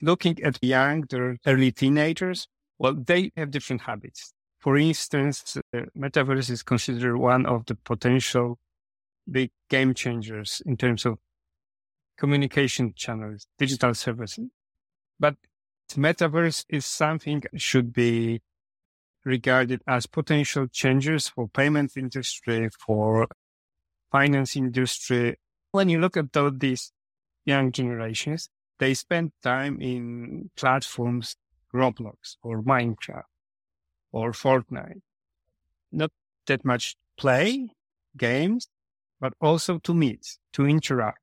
looking at young, the early teenagers, well, they have different habits. For instance, uh, metaverse is considered one of the potential big game changers in terms of communication channels, digital services. But metaverse is something should be regarded as potential changes for payment industry, for finance industry. When you look at all these young generations, they spend time in platforms, Roblox or Minecraft or Fortnite. Not that much play games, but also to meet, to interact.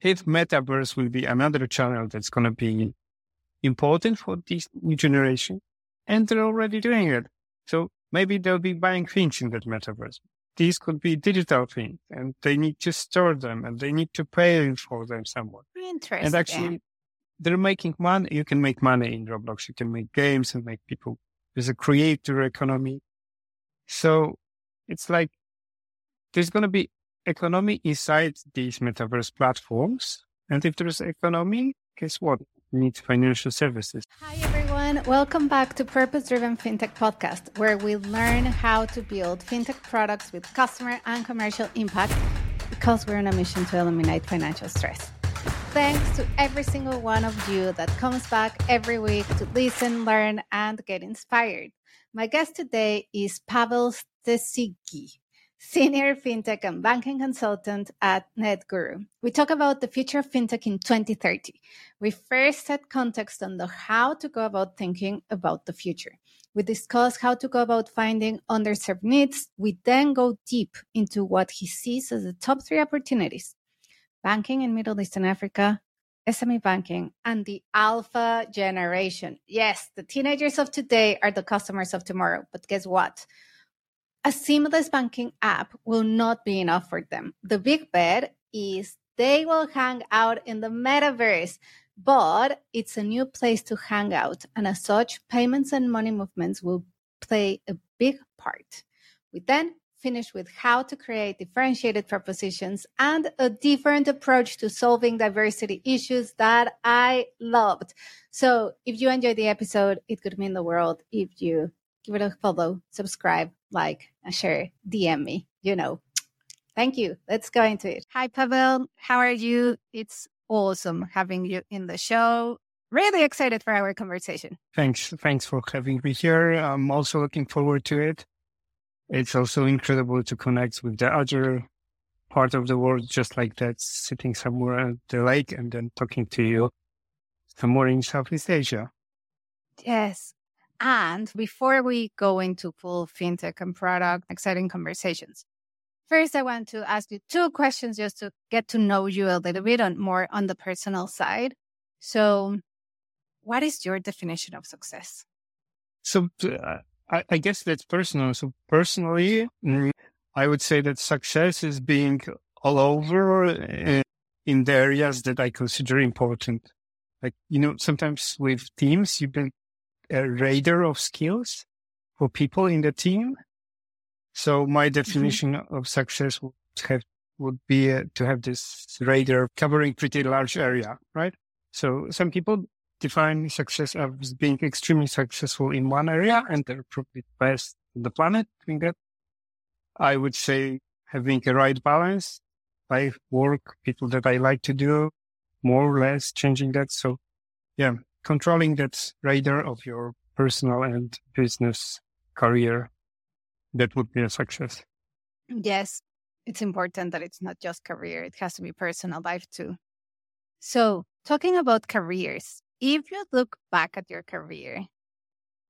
If metaverse will be another channel that's going to be important for this new generation, and they're already doing it. So maybe they'll be buying things in that metaverse. These could be digital things and they need to store them and they need to pay for them somewhat. Interesting. And actually, they're making money. You can make money in Roblox. You can make games and make people. There's a creator economy. So it's like there's going to be economy inside these metaverse platforms. And if there's economy, guess what? You need financial services. Hi, everyone. Welcome back to Purpose Driven FinTech Podcast, where we learn how to build FinTech products with customer and commercial impact because we're on a mission to eliminate financial stress. Thanks to every single one of you that comes back every week to listen, learn, and get inspired. My guest today is Pawel Stezycki. Senior FinTech and Banking Consultant at Netguru. We talk about the future of FinTech in 2030. We first set context on the how to go about thinking about the future. We discuss how to go about finding underserved needs. We then go deep into what he sees as the top three opportunities banking in Middle East and Africa, SME banking, and the alpha generation. Yes, the teenagers of today are the customers of tomorrow. But guess what? A seamless banking app will not be enough for them. The big bet is they will hang out in the metaverse, but it's a new place to hang out. And as such, payments and money movements will play a big part. We then finish with how to create differentiated propositions and a different approach to solving diversity issues that I loved. So if you enjoyed the episode, it could mean the world if you give it a follow, subscribe, like, uh, share, DM me, you know. Thank you. Let's go into it. Hi, Pawel. How are you? It's awesome having you in the show. Really excited for our conversation. Thanks. Thanks for having me here. I'm also looking forward to it. It's also incredible to connect with the other part of the world, just like that, sitting somewhere at the lake and then talking to you somewhere in Southeast Asia. Yes. And before we go into full fintech and product exciting conversations, first I want to ask you two questions just to get to know you a little bit on more on the personal side. So, what is your definition of success? So, uh, I, I, guess that's personal. So, personally, mm, I would say that success is being all over in the areas that I consider important. Like, you know, sometimes with teams, you build a radar of skills for people in the team. So my mm-hmm. definition mm-hmm. of success would have would be uh, to have this radar covering pretty large area, right? So some people define success as being extremely successful in one area and they're probably best on the planet doing that. I would say having a right balance, life, work, people that I like to do, more or less changing that. So yeah, controlling that radar of your personal and business career, that would be a success. Yes, it's important that it's not just career, it has to be personal life too. So, talking about careers, if you look back at your career,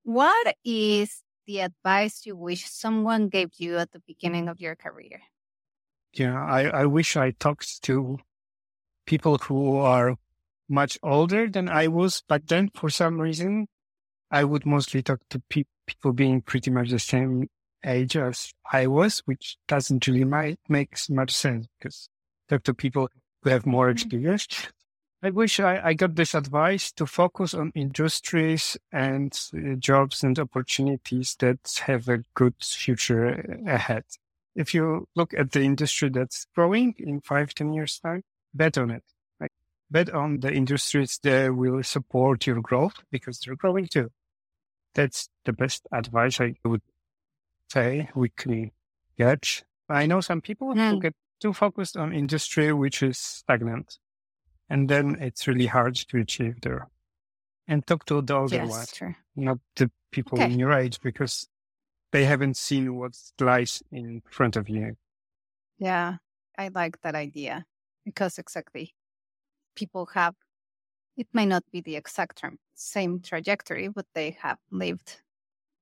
what is the advice you wish someone gave you at the beginning of your career? Yeah, I, I wish I talked to people who are much older than I was back then. For some reason, I would mostly talk to pe- people being pretty much the same age as I was, which doesn't really make makes much sense because talk to people who have more mm-hmm. experience. I wish I, I got this advice to focus on industries and uh, jobs and opportunities that have a good future ahead. If you look at the industry that's growing in five, ten years time, bet on it bet on the industries that will support your growth because they're growing too. That's the best advice I would say we can get. I know some people mm. who get too focused on industry which is stagnant. And then it's really hard to achieve there. And talk to the older yes, ones, true. not the people okay. in your age, because they haven't seen what lies in front of you. Yeah, I like that idea because exactly people have, it may not be the exact term, same trajectory, but they have lived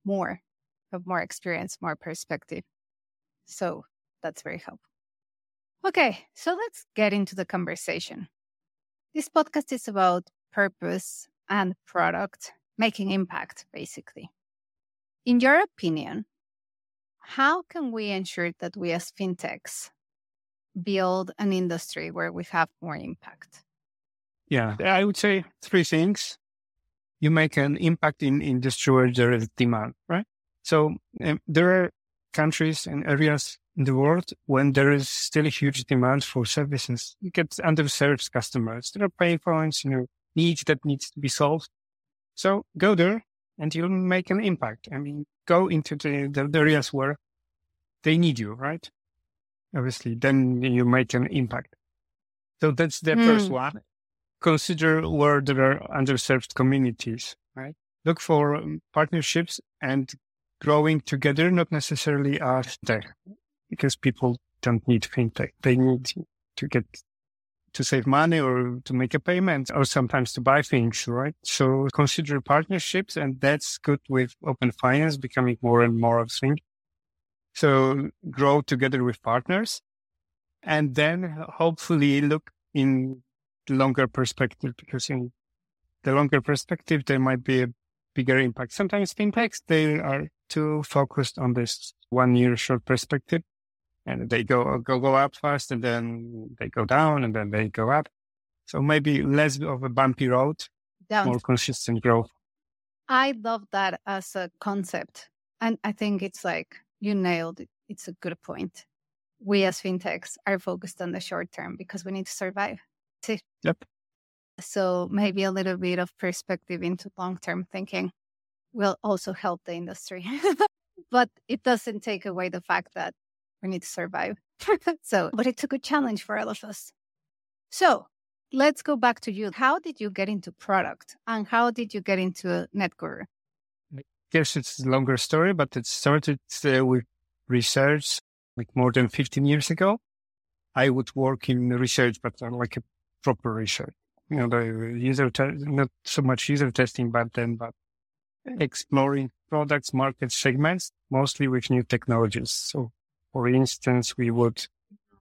more, have more experience, more perspective. So that's very helpful. Okay, so let's get into the conversation. This podcast is about purpose and product, making impact, basically. In your opinion, how can we ensure that we as fintechs build an industry where we have more impact? Yeah, I would say three things. You make an impact in industry where there is demand, right? So um, there are countries and areas in the world when there is still a huge demand for services. You get underserved customers. There are pain points, you know, needs that needs to be solved. So go there and you'll make an impact. I mean, go into the, the areas where they need you, right? Obviously, then you make an impact. So that's the mm. first hmm. one. Consider where there are underserved communities, right? Look for um, partnerships and growing together, not necessarily as there because people don't need fintech. They need to get to save money or to make a payment or sometimes to buy things, right? So consider partnerships and that's good with open finance becoming more and more of thing. So grow together with partners and then hopefully look in longer perspective because in the longer perspective, there might be a bigger impact. Sometimes fintechs, they are too focused on this one year short perspective and they go go go up fast and then they go down and then they go up. So maybe less of a bumpy road, down. more consistent growth. I love that as a concept. And I think it's like you nailed it. It's a good point. We as fintechs are focused on the short term because we need to survive. Yep. So maybe a little bit of perspective into long term thinking will also help the industry. but it doesn't take away the fact that we need to survive. so, but it's a good challenge for all of us. So, let's go back to you. How did you get into product and how did you get into Netguru? I guess it's a longer story, but it started uh, with research like more than 15 years ago. I would work in research, but uh, like a proper research. You know, the user, te- not so much user testing back then, but exploring products, market segments, mostly with new technologies. So for instance, we would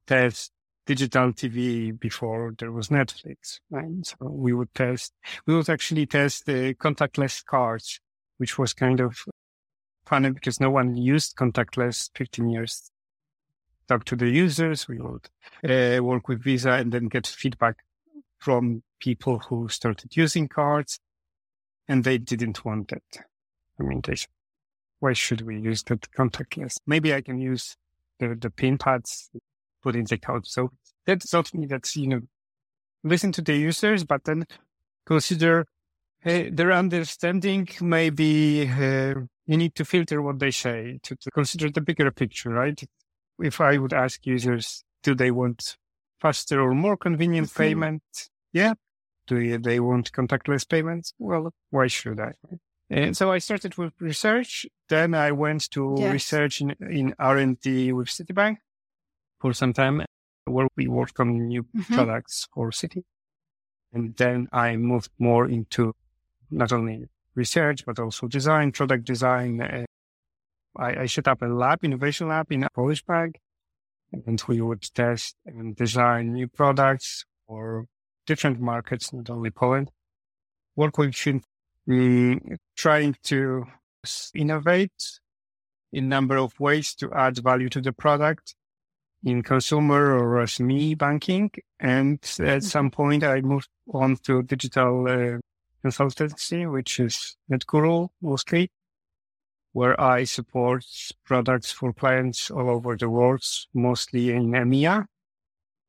test digital TV before there was Netflix, right? So we would test, we would actually test the contactless cards, which was kind of funny because no one used contactless 15 years. Talk to the users. We would uh, work with Visa and then get feedback from people who started using cards and they didn't want that. I mean, why should we use that contactless? Maybe I can use the, the pin pads put in the code. So that's not me. That's, you know, listen to the users, but then consider hey, their understanding. Maybe uh, you need to filter what they say to, to consider the bigger picture, right? If I would ask users, do they want faster or more convenient mm-hmm. payment? Yeah. Do they want contactless payments? Well, why should I? And so I started with research. Then I went to yes. research in, in R&D with Citibank for some time where we worked on new mm-hmm. products for Citi. And then I moved more into not only research, but also design, product design. Uh, I, I set up a lab, innovation lab in a Polish bank, and we would test and design new products for different markets, not only Poland. Work with mm, trying to innovate in number of ways to add value to the product in consumer or SME banking. And at mm-hmm. some point, I moved on to digital uh, consultancy, which is Netguru mostly, where I support products for clients all over the world, mostly in EMEA,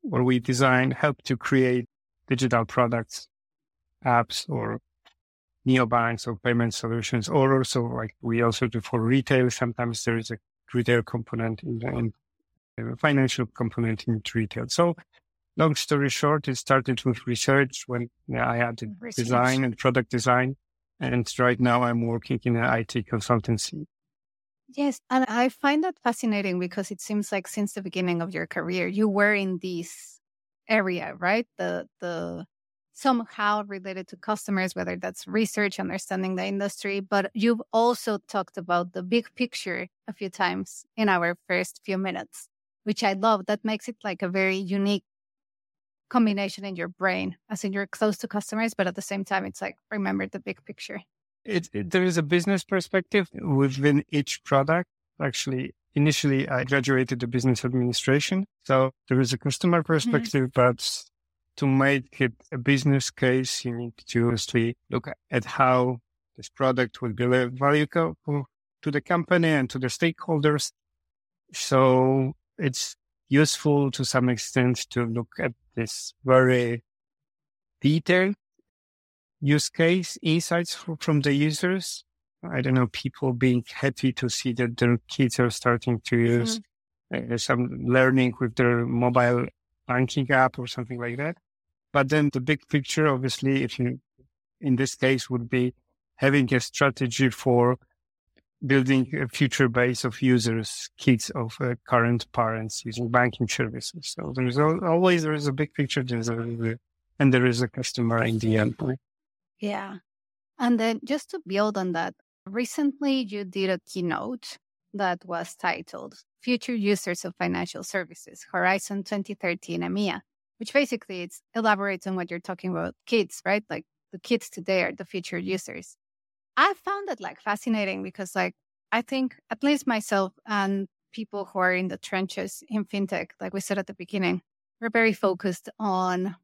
where we design, help to create digital products, apps, or neobanks or payment solutions, or also like we also do for retail. Sometimes there is a retail component in the in a financial component in retail. So long story short, it started with research when I had research. design and product design. And right now I'm working in an IT consultancy. Yes. And I find that fascinating because it seems like since the beginning of your career, you were in this area, right? The, the, somehow related to customers, whether that's research, understanding the industry, but you've also talked about the big picture a few times in our first few minutes, which I love. That makes it like a very unique combination in your brain, as in you're close to customers, but at the same time, it's like remember the big picture. It, it, there is a business perspective within each product. Actually, initially, I graduated the business administration. So there is a customer mm-hmm. perspective, mm-hmm. but to make it a business case, you need to actually look at how this product will be valuable to the company and to the stakeholders. So it's useful to some extent to look at this very detailed use case insights from the users. I don't know, people being happy to see that their kids are starting to use mm-hmm. uh, some learning with their mobile banking app or something like that. But then the big picture, obviously, if you, in this case, would be having a strategy for building a future base of users, kids of uh, current parents using banking services. So there's always there is a big picture, there's a, and there is a customer in the end. Yeah, and then just to build on that, recently you did a keynote that was titled "Future Users of Financial Services: Horizon 2030 in EMEA." which basically it's elaborates on what you're talking about kids, right? Like the kids today are the future users. I found that like fascinating because like I think at least myself and people who are in the trenches in fintech, like we said at the beginning, we're very focused on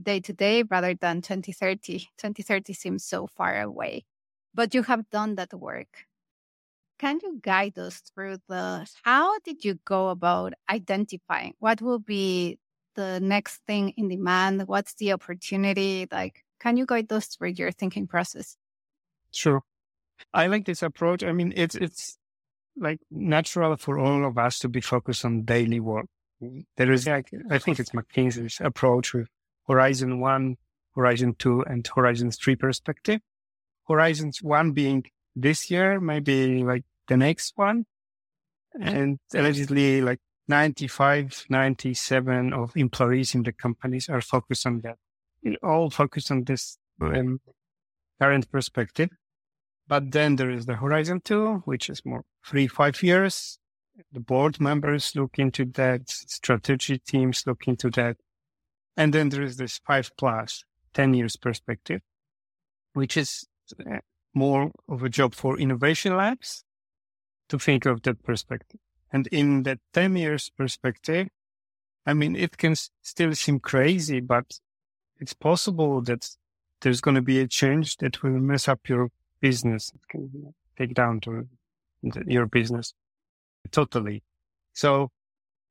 day to day rather than 2030. 2030 seems so far away, but you have done that work. Can you guide us through the how did you go about identifying what will be the next thing in demand? What's the opportunity? Like, can you guide us through your thinking process? Sure. I like this approach. I mean, it's, it's like natural for all of us to be focused on daily work. There is, like, I think it's McKinsey's approach with Horizon One, Horizon Two, and Horizon Three perspective. Horizon One being this year, maybe like the next one, and allegedly like 95, 97 of employees in the companies are focused on that. It all focused on this um, current perspective. But then there is the Horizon 2, which is more three, five years. The board members look into that. Strategy teams look into that. And then there is this five plus 10 years perspective, which is more of a job for innovation labs to think of that perspective. And in that 10 years perspective, I mean, it can still seem crazy, but it's possible that there's going to be a change that will mess up your business. It can take down to your business totally. So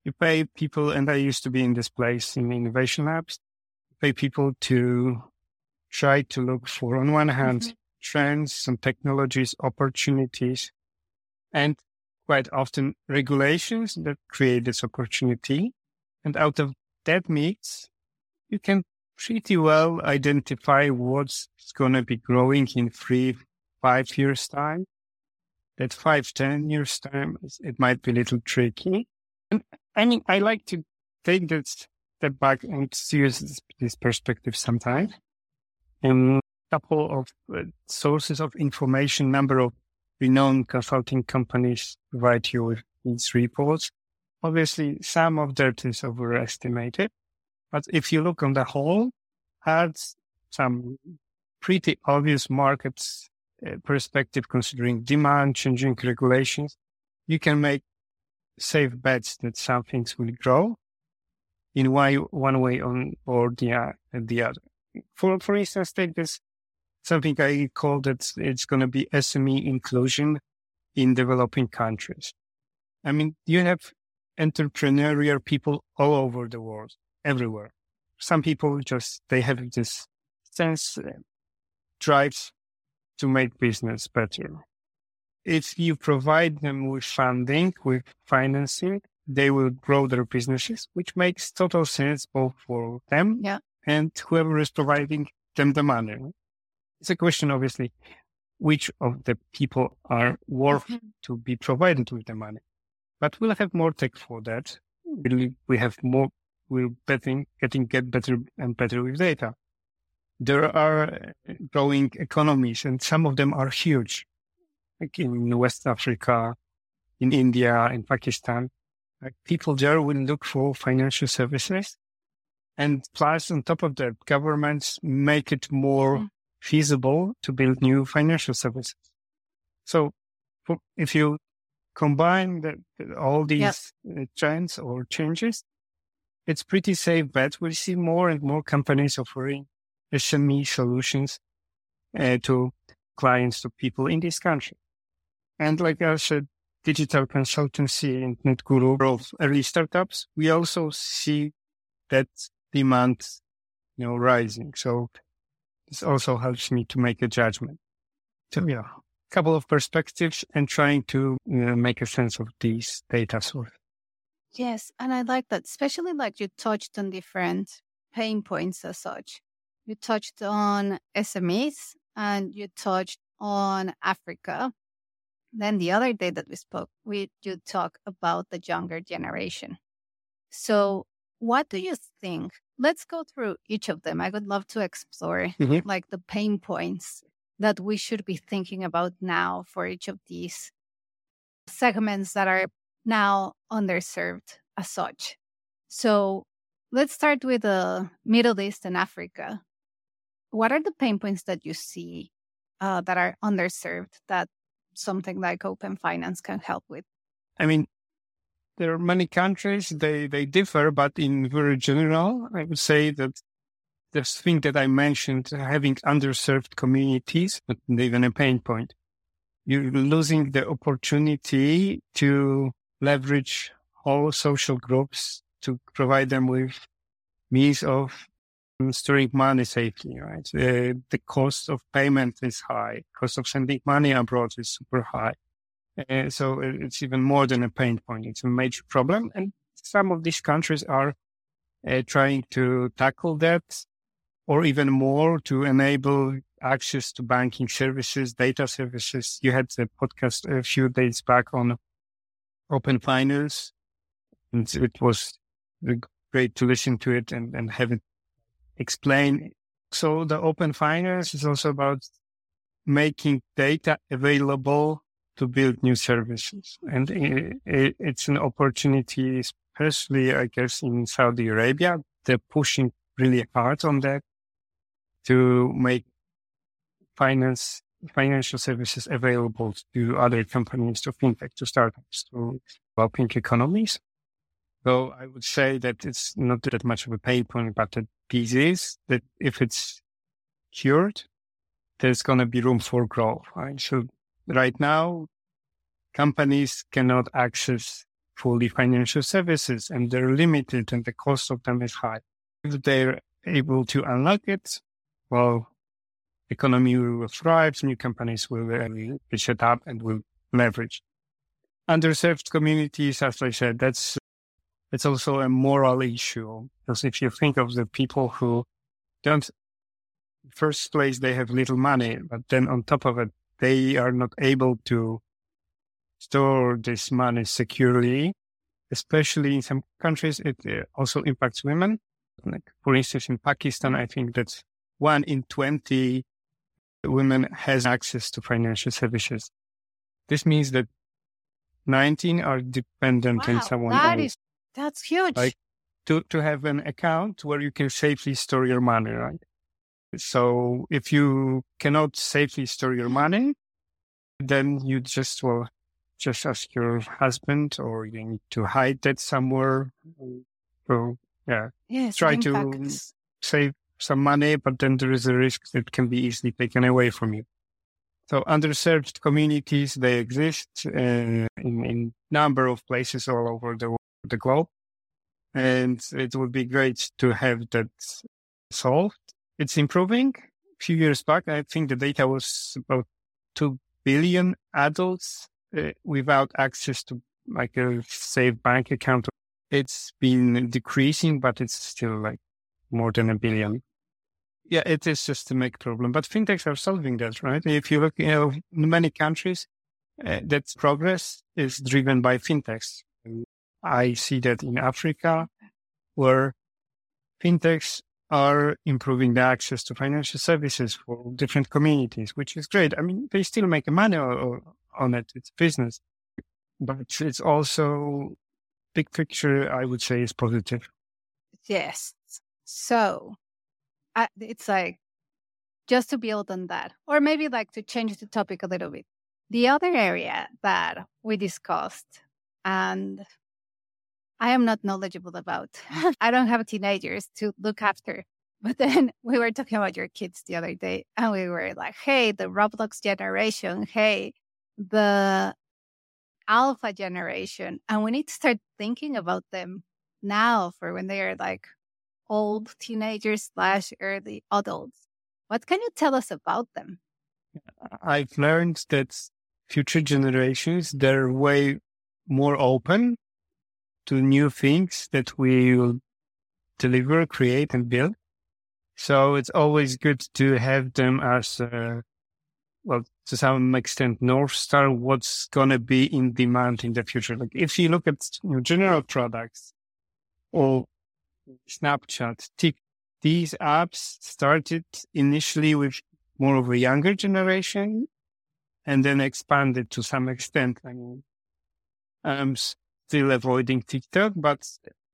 you pay people, and I used to be in this place in innovation labs, pay people to try to look for, on one hand, mm-hmm. Trends, some technologies, opportunities, and quite often regulations that create this opportunity. And out of that mix, you can pretty well identify what's going to be growing in three, five years time. That five, ten years time, it might be a little tricky. And I mean, I like to take that step back and use this, perspective sometimes. And couple of uh, sources of information, number of renowned consulting companies provide you with these reports. Obviously, some of that is overestimated, but if you look on the whole, has some pretty obvious markets uh, perspective considering demand, changing regulations, you can make safe bets that some things will grow in one, way or the, uh, the other. For, for instance, take this something I call that it's going to be SME inclusion in developing countries. I mean, you have entrepreneurial people all over the world, everywhere. some people just, they have this sense, uh, drives to make business better. If you provide them with funding, with financing, they will grow their businesses, which makes total sense both for them yeah. and whoever is providing them the money. It's a question, obviously, which of the people are worth Mhm. to be provided with the money. But we'll have more tech for that. We'll, we have more, we're betting, getting get better and better with data. There are uh, growing economies and some of them are huge, like in West Africa, in India, in Pakistan. Like people there will look for financial services. And plus, on top of that, governments make it more Mm. Feasible to build new financial services. So if you combine the, all these uh, trends or changes, it's pretty safe bet. We see more and more companies offering SME solutions uh, to clients, to people in this country. And like I said, digital consultancy and Netguru of early startups, we also see that demand, you know, rising. So this also helps me to make a judgment. So yeah, a couple of perspectives and trying to you know, make a sense of these data sources. Yes, and I like that, especially like you touched on different pain points as such. You touched on SMEs and you touched on Africa. Then the other day that we spoke, we you talk about the younger generation. So what do you think? Let's go through each of them. I would love to explore Mhm. like the pain points that we should be thinking about now for each of these segments that are now underserved as such. So let's start with the Middle East and Africa. What are the pain points that you see uh, that are underserved that something like Open Finance can help with? I mean, there are many countries, they, they differ, but in very general, I would say that this thing that I mentioned, having underserved communities, not even a pain point, you're losing the opportunity to leverage all social groups to provide them with means of storing money safely, right? Uh, the cost of payment is high. Cost of sending money abroad is super high. Uh, so it's even more than a pain point. It's a major problem. And some of these countries are uh, trying to tackle that or even more to enable access to banking services, data services. You had the podcast a few days back on open finance and it was great to listen to it and, and have it explained. So the open finance is also about making data available to build new services. And it's an opportunity, especially, I guess, in Saudi Arabia. They're pushing really hard on that to make finance, financial services available to other companies, to fintech, to startups, to developing economies. So I would say that it's not that much of a pain point, but the is that if it's cured, there's going to be room for growth. Right? So right now, companies cannot access fully financial services and they're limited and the cost of them is high. If they're able to unlock it, well, economy will thrive, new companies will uh, be set up and will leverage. Underserved communities, as I said, that's it's also a moral issue because if you think of the people who don't first place they have little money but then on top of it they are not able to store this money securely especially in some countries it uh, also impacts women like for instance in pakistan i think that one in 20 women has access to financial services this means that 19 are dependent on Wow, someone that else is that's huge. Like- to, to have an account where you can safely store your money, right? So if you cannot safely store your money, then you just, will just ask your husband or you need to hide that somewhere. So yeah, yes, try to- impacts- save some money, but then there is a risk that can be easily taken away from you. So underserved communities, they exist uh, in, in number of places all over the, the globe. And it would be great to have that solved. It's improving. A few years back, I think the data was about 2 billion adults uh, without access to like a safe bank account. It's been decreasing, but it's still like more than a billion. Yeah, it is just a big problem, but fintechs are solving that, right? If you look, you know, in many countries, uh, that progress is driven by fintechs. I see that in Africa, where fintechs are improving the access to financial services for different communities, which is great. I mean, they still make money on it. It's business, but it's also big picture. I would say is positive. Yes. So I, it's like just to build on that, or maybe like to change the topic a little bit. The other area that we discussed, and I am not knowledgeable about, I don't have teenagers to look after. But then we were talking about your kids the other day, and we were like, hey, the Roblox generation, hey, the alpha generation. And we need to start thinking about them now for when they are like old teenagers slash early adults. What can you tell us about them? I've learned that future generations, they're way more open to new things that we will deliver, create, and build. So it's always good to have them as, a, well, to some extent, North Star, what's going to be in demand in the future. Like if you look at you know, general products or Snapchat, TikTok, these apps started initially with more of a younger generation and then expanded to some extent. I mean, um, I'm still avoiding TikTok, but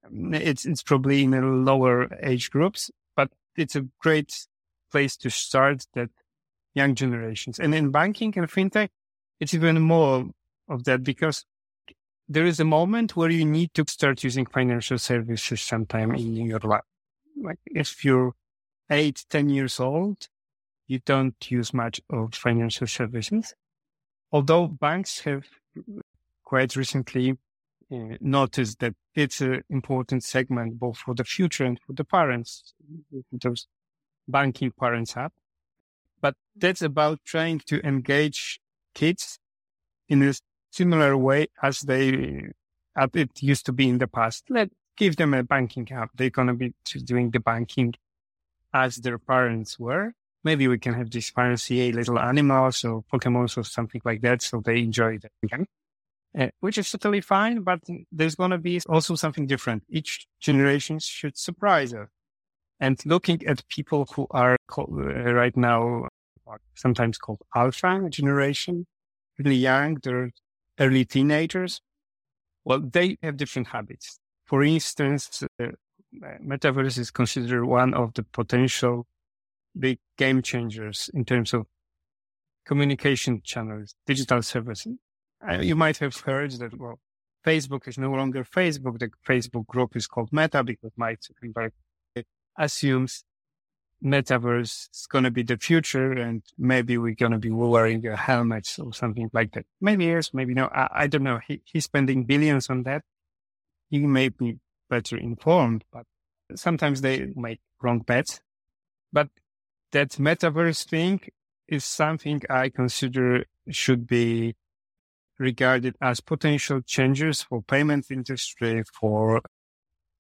it's, it's probably in the lower age groups, but it's a great place to start that young generations. And in banking and fintech, it's even more of that because there is a moment where you need to start using financial services sometime in your life. Like if you're eight, ten years old, you don't use much of financial services. Although banks have quite recently uh, noticed that it's an important segment both for the future and for the parents, those banking parents app. But that's about trying to engage kids in a similar way as they as it used to be in the past. Let give them a banking app. They're gonna be doing the banking as their parents were. Maybe we can have this fancy little animals or Pokemon or something like that, so they enjoy it again. Uh, which is totally fine, but there's going to be also something different. Each generation should surprise us. And looking at people who are called, uh, right now, sometimes called alpha generation, really young, they're early teenagers, well, they have different habits. For instance, uh, metaverse is considered one of the potential big game changers in terms of communication channels, digital services. Uh, you might have heard that, well, Facebook is no longer Facebook. The Facebook group is called Meta because Mike Zuckerberg assumes metaverse is going to be the future and maybe we're going to be wearing a helmet or something like that. Maybe yes, maybe no. I, I don't know. He, he's spending billions on that. He may be better informed, but sometimes they make wrong bets. But that metaverse thing is something I consider should be regarded as potential changes for payment industry, for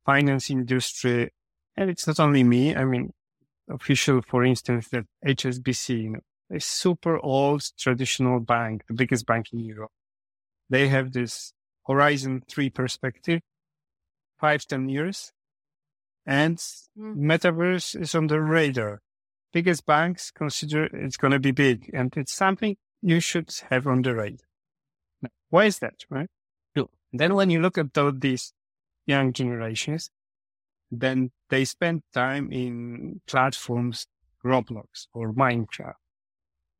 finance industry. And it's not only me. I mean, official, for instance, that HSBC, you know, a super old traditional bank, the biggest bank in Europe. They have this Horizon 3 perspective, five, ten years. And mm. metaverse is on the radar. Biggest banks consider it's going to be big and it's something you should have on the radar. Now, why is that, right? Then when you look at these young generations, then they spend time in platforms Roblox or Minecraft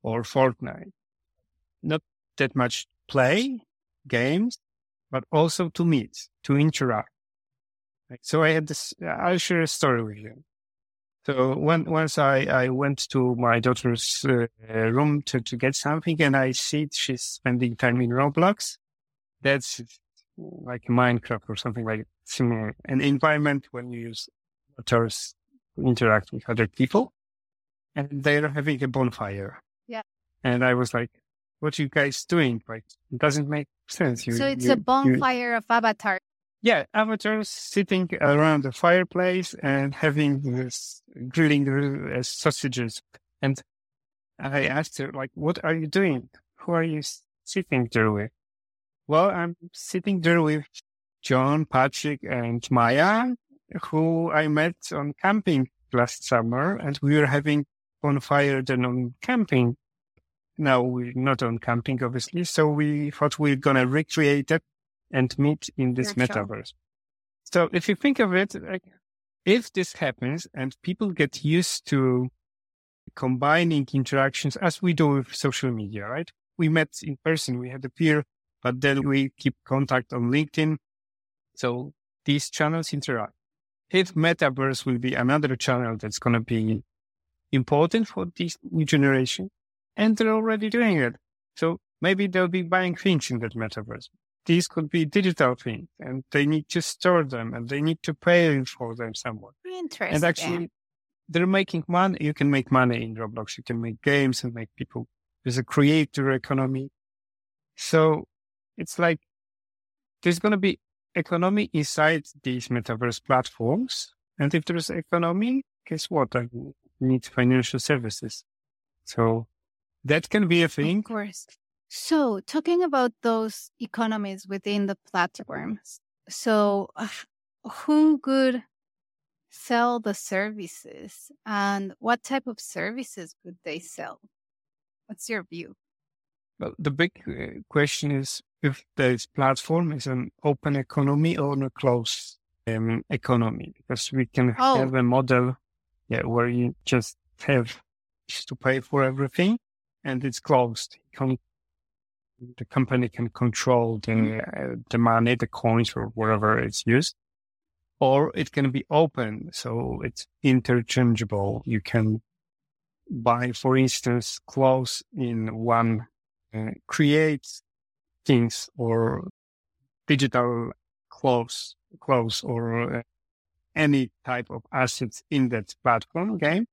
or Fortnite. Not that much play games, but also to meet, to interact. So I had this, I'll share a story with you. So when, once I, I went to my daughter's uh, room to, to get something and I see she's spending time in Roblox. That's like Minecraft or something like similar, an environment when you use avatars to interact with other people and they're having a bonfire. Yeah. And I was like, what are you guys doing? Like, it doesn't make sense. You, so it's you, a bonfire you, of avatars. Yeah, amateurs sitting around the fireplace and having this grilling uh, sausages. And I asked her, like, what are you doing? Who are you sitting there with? Well, I'm sitting there with John, Patrick, and Maya, who I met on camping last summer, and we were having bonfire than on camping. Now we're not on camping, obviously, so we thought we're gonna recreate it and meet in this metaverse. Show. So if you think of it, like, if this happens and people get used to combining interactions as we do with social media, right? We met in person, we had a peer, but then we keep contact on LinkedIn. So these channels interact. If metaverse will be another channel that's going to be important for this new generation, and they're already doing it. So maybe they'll be buying things in that metaverse. These could be digital things, and they need to store them, and they need to pay for them somewhere. Interesting. And actually, they're making money. You can make money in Roblox. You can make games and make people. There's a creator economy. So it's like there's going to be economy inside these metaverse platforms. And if there's economy, guess what? I need financial services. So that can be a thing. Of course. So talking about those economies within the platforms. So uh, who could sell the services and what type of services could they sell? What's your view? Well, the big uh, question is if this platform is an open economy or a closed um, economy, because we can oh. have a model yeah, where you just have to pay for everything and it's closed. The company can control the, mm-hmm. uh, the money, the coins or whatever it's used. Or it can be open. So it's interchangeable. You can buy, for instance, clothes in one, uh, create things or digital clothes, clothes or uh, any type of assets in that platform game.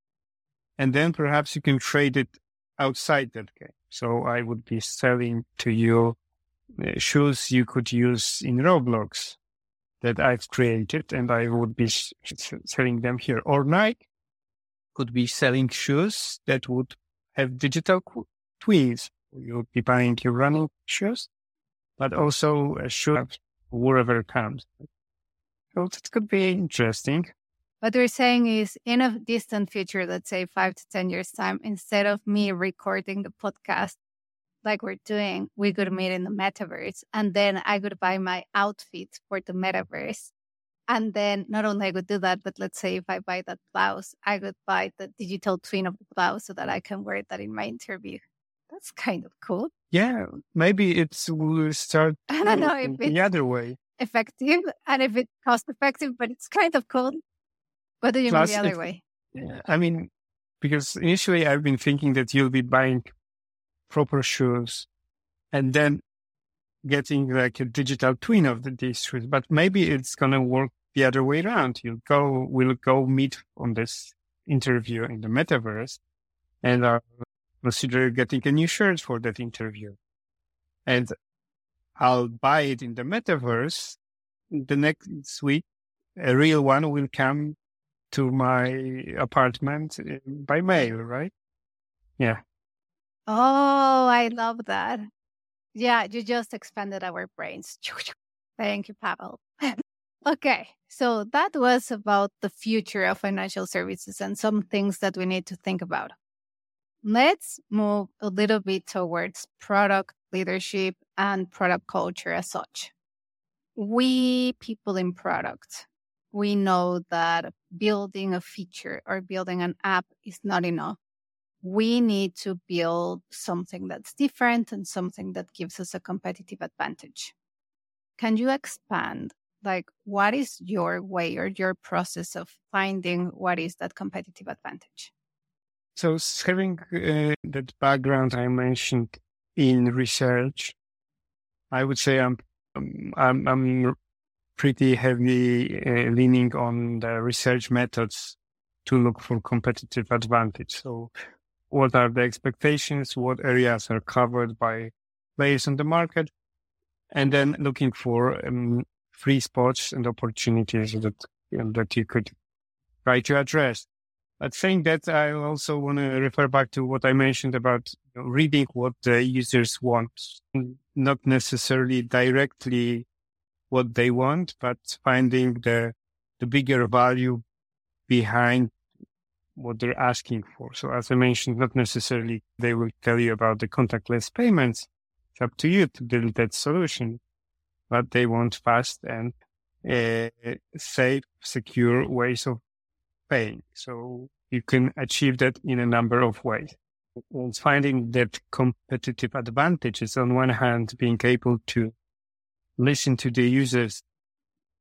And then perhaps you can trade it outside that game. So I would be selling to you uh, shoes you could use in Roblox that I've created and I would be selling them here. Or Nike could be selling shoes that would have digital twins. You would be buying your running shoes, but also a shoe wherever it comes. So that could be interesting. What we're saying is in a distant future, let's say five to 10 years time, instead of me recording the podcast like we're doing, we could meet in the metaverse. And then I could buy my outfit for the metaverse. And then not only I could do that, but let's say if I buy that blouse, I could buy the digital twin of the blouse so that I can wear that in my interview. That's kind of cool. Yeah, maybe it's will start I don't know if the other way effective and if it's cost effective, but it's kind of cool. What do you Plus, mean the other if, way? I mean, because initially I've been thinking that you'll be buying proper shoes and then getting like a digital twin of the, these shoes, but maybe it's going to work the other way around. You'll go, we'll go meet on this interview in the metaverse and uh, I'll consider getting a new shirt for that interview. And I'll buy it in the metaverse. The next week, a real one will come to my apartment uh, by mail, right? Yeah. Oh, I love that. Yeah, you just expanded our brains. Thank you, Pawel. okay, so that was about the future of financial services and some things that we need to think about. Let's move a little bit towards product leadership and product culture as such. We people in product, we know that building a feature or building an app is not enough. We need to build something that's different and something that gives us a competitive advantage. Can you expand? Like, what is your way or your process of finding what is that competitive advantage? So, having uh, that background I mentioned in research, I would say I'm um, I'm, I'm pretty heavy uh, leaning on the research methods to look for competitive advantage. So what are the expectations? What areas are covered by players on the market? And then looking for um, free spots and opportunities that, you know, that you could try to address. But saying that, I also want to refer back to what I mentioned about reading what the users want, not necessarily directly what they want, but finding the the bigger value behind what they're asking for. So as I mentioned, not necessarily they will tell you about the contactless payments. It's up to you to build that solution, but they want fast and uh, safe, secure ways of paying. So you can achieve that in a number of ways. And finding that competitive advantage is on one hand, being able to listen to the users,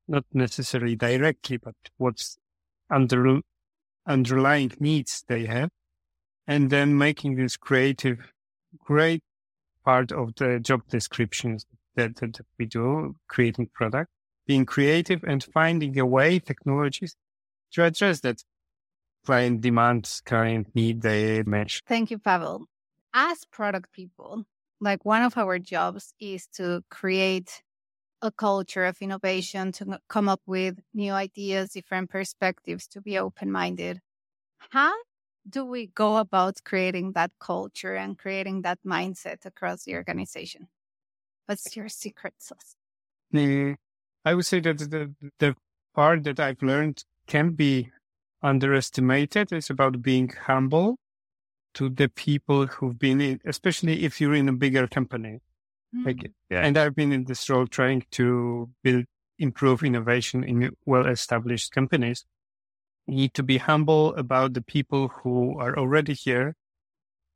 not necessarily directly, but what's under, underlying needs they have. And then making this creative, great part of the job descriptions that, that we do, creating product, being creative and finding a way, technologies to address that client demands, client need they match. Thank you, Pawel. As product people, like one of our jobs is to create a culture of innovation, to come up with new ideas, different perspectives, to be open minded. How do we go about creating that culture and creating that mindset across the organization? What's your secret sauce? I would say that the, the part that I've learned can be underestimated is about being humble to the people who've been in, especially if you're in a bigger company. Mm. Like, and I've been in this role trying to build, improve innovation in well established companies. You need to be humble about the people who are already here.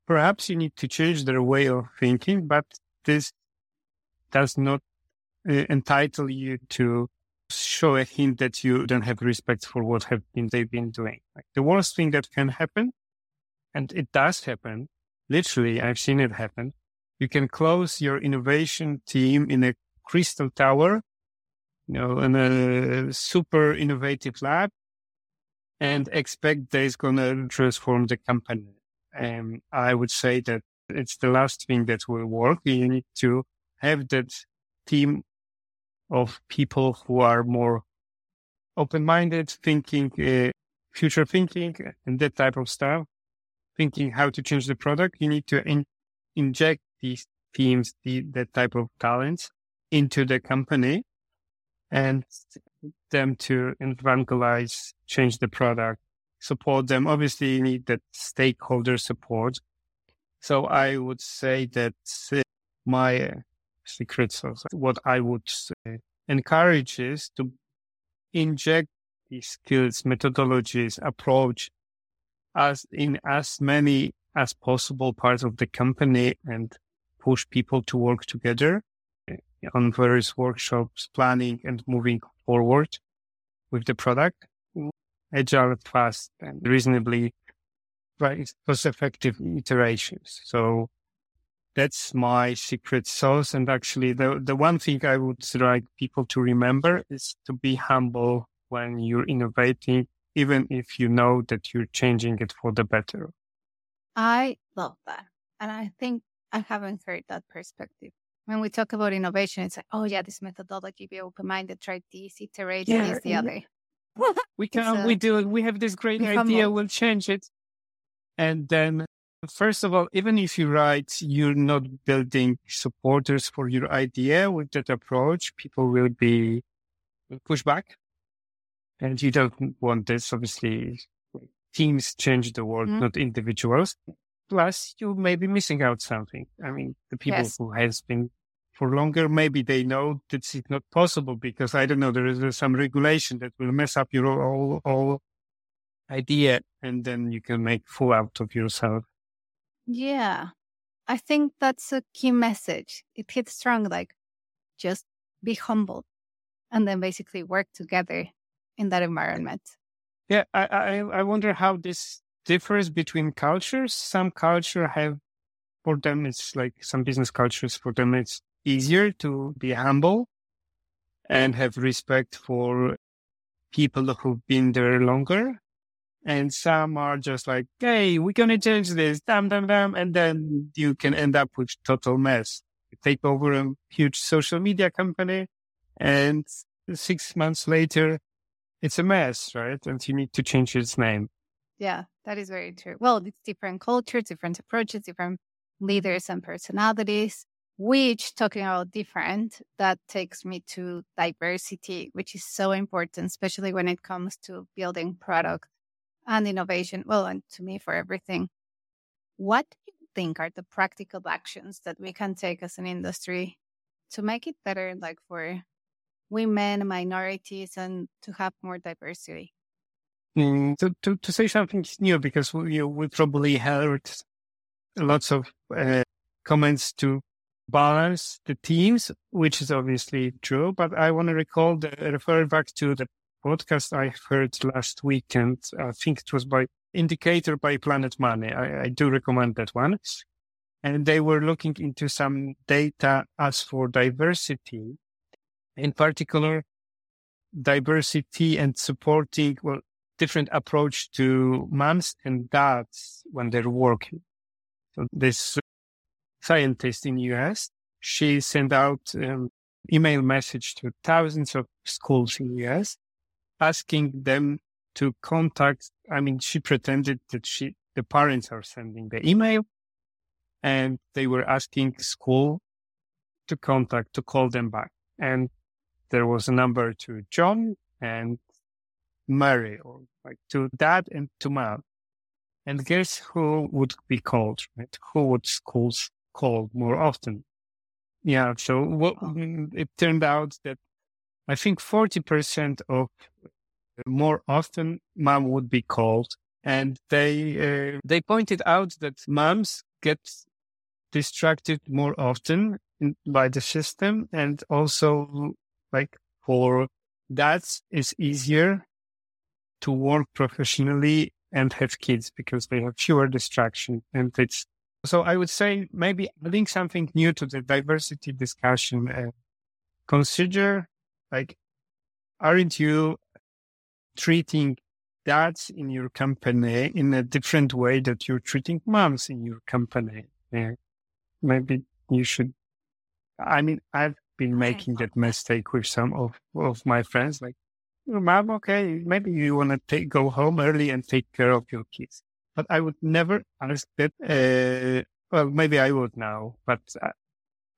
Perhaps you need to change their way of thinking, but this does not uh, entitle you to show a hint that you don't have respect for what have been they've been doing. Like the worst thing that can happen, and it does happen, literally, I've seen it happen. You can close your innovation team in a crystal tower, you know, in a super innovative lab and expect that it's going to transform the company. And I would say that it's the last thing that will work. You need to have that team of people who are more open-minded, thinking, uh, future thinking and that type of stuff, thinking how to change the product. You need to in- inject these teams, the, that type of talents into the company and them to evangelize, change the product, support them. Obviously, you need that stakeholder support. So I would say that my secret sauce. What I would encourage is to inject these skills, methodologies, approach as in as many as possible parts of the company and push people to work together on various workshops, planning and moving forward with the product. Agile, fast and reasonably right, cost effective iterations. So that's my secret sauce. And actually, the, the one thing I would like people to remember is to be humble when you're innovating, even if you know that you're changing it for the better. I love that. And I think I haven't heard that perspective. When we talk about innovation, it's like, oh, yeah, this methodology, be open minded, try this, iterate yeah, this, the other. we can, we do it. We have this great idea, we'll change it. And then First of all, even if you write, you're not building supporters for your idea with that approach, people will be push back. And you don't want this. Obviously, teams change the world, mm-hmm. not individuals. Plus, you may be missing out something. I mean, the people yes. who has been for longer, maybe they know that it's not possible because I don't know, there is some regulation that will mess up your whole, whole idea and then you can make fool out of yourself. Yeah. I think that's a key message. It hits strong, like just be humble and then basically work together in that environment. Yeah, I, I, I wonder how this differs between cultures. Some culture have for them it's like some business cultures for them it's easier to be humble and have respect for people who've been there longer. And some are just like, Hey, we're going to change this, damn, damn, damn. And then you can end up with total mess. You take over a huge social media company and six months later, it's a mess, right? And you need to change its name. Yeah, that is very true. Well, it's different cultures, different approaches, different mm-hmm. leaders and personalities. Which, talking about different, that takes me to diversity, which is so important, especially when it comes to building product and innovation. Well, and to me, for everything. What do you think are the practical actions that we can take as an industry to make it better, like for women, minorities, and to have more diversity? Mm, to, to, to say something new, because we, you, we probably heard lots of uh, comments to balance the teams, which is obviously true. But I want to recall the refer back to the podcast I heard last weekend. I think it was by Indicator by Planet Money. I, I do recommend that one. And they were looking into some data as for diversity, in particular, diversity and supporting, well, different approach to moms and dads when they're working. So this scientist in US, she sent out um, email message to thousands of schools in US, asking them to contact. I mean, she pretended that she, the parents are sending the email and they were asking school to contact, to call them back. And there was a number to John and Mary, or like to dad and to mom. And guess who would be called, right? Who would schools call more often? Yeah. So what, mm, it turned out that I think 40% of more often mom would be called. And they, uh, they pointed out that moms get distracted more often in, by the system. And also like for dads, it's easier to work professionally and have kids because they have fewer distractions. And it's so I would say maybe adding something new to the diversity discussion. Uh, consider like, aren't you treating dads in your company in a different way that you're treating moms in your company? Yeah. Maybe you should. I mean, I've been making that mistake with some of, of my friends. Like, mom, okay, maybe you want to take, go home early and take care of your kids. But I would never ask that. Uh, well, maybe I would now, but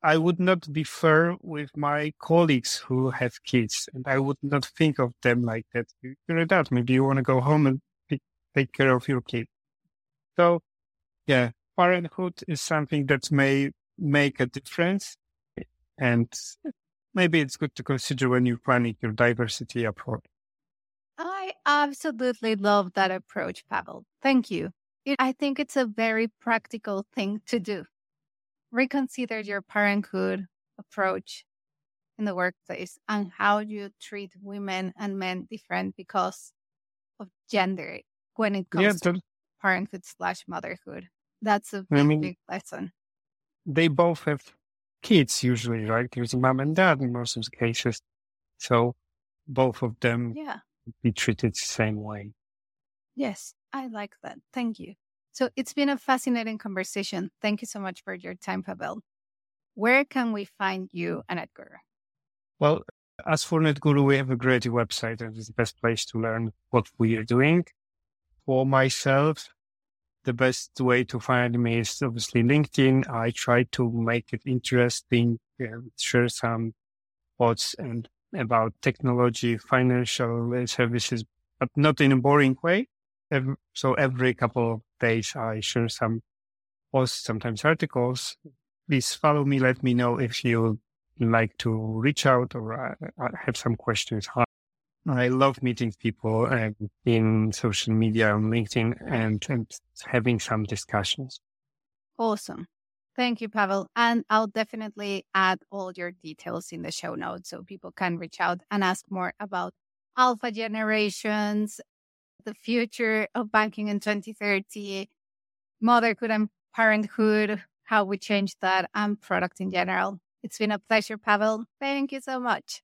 I, would not be fair with my colleagues who have kids, and I would not think of them like that. You're adult. Maybe you want to go home and take care of your kid. So, yeah, parenthood is something that may make a difference, and maybe it's good to consider when you're planning your diversity approach. I absolutely love that approach, Pawel. Thank you. I think it's a very practical thing to do. Reconsider your parenthood approach in the workplace and how you treat women and men different because of gender when it comes yeah, to parenthood slash motherhood. That's a big, I mean, big lesson. They both have kids usually, right? A mom and dad in most of the cases. So both of them yeah. be treated the same way. Yes, I like that. Thank you. So it's been a fascinating conversation. Thank you so much for your time, Pawel. Where can we find you and Netguru? Well, as for Netguru, we have a great website and it's the best place to learn what we are doing. For myself, the best way to find me is obviously LinkedIn. I try to make it interesting, share some thoughts and about technology, financial services, but not in a boring way. So every couple of days, I share some posts, sometimes articles. Please follow me. Let me know if you like to reach out or uh, have some questions. I love meeting people um, in social media on LinkedIn and, and having some discussions. Awesome. Thank you, Pawel. And I'll definitely add all your details in the show notes so people can reach out and ask more about alpha generations, the future of banking in 2030, motherhood and parenthood, how we change that, and product in general. It's been a pleasure, Pawel. Thank you so much.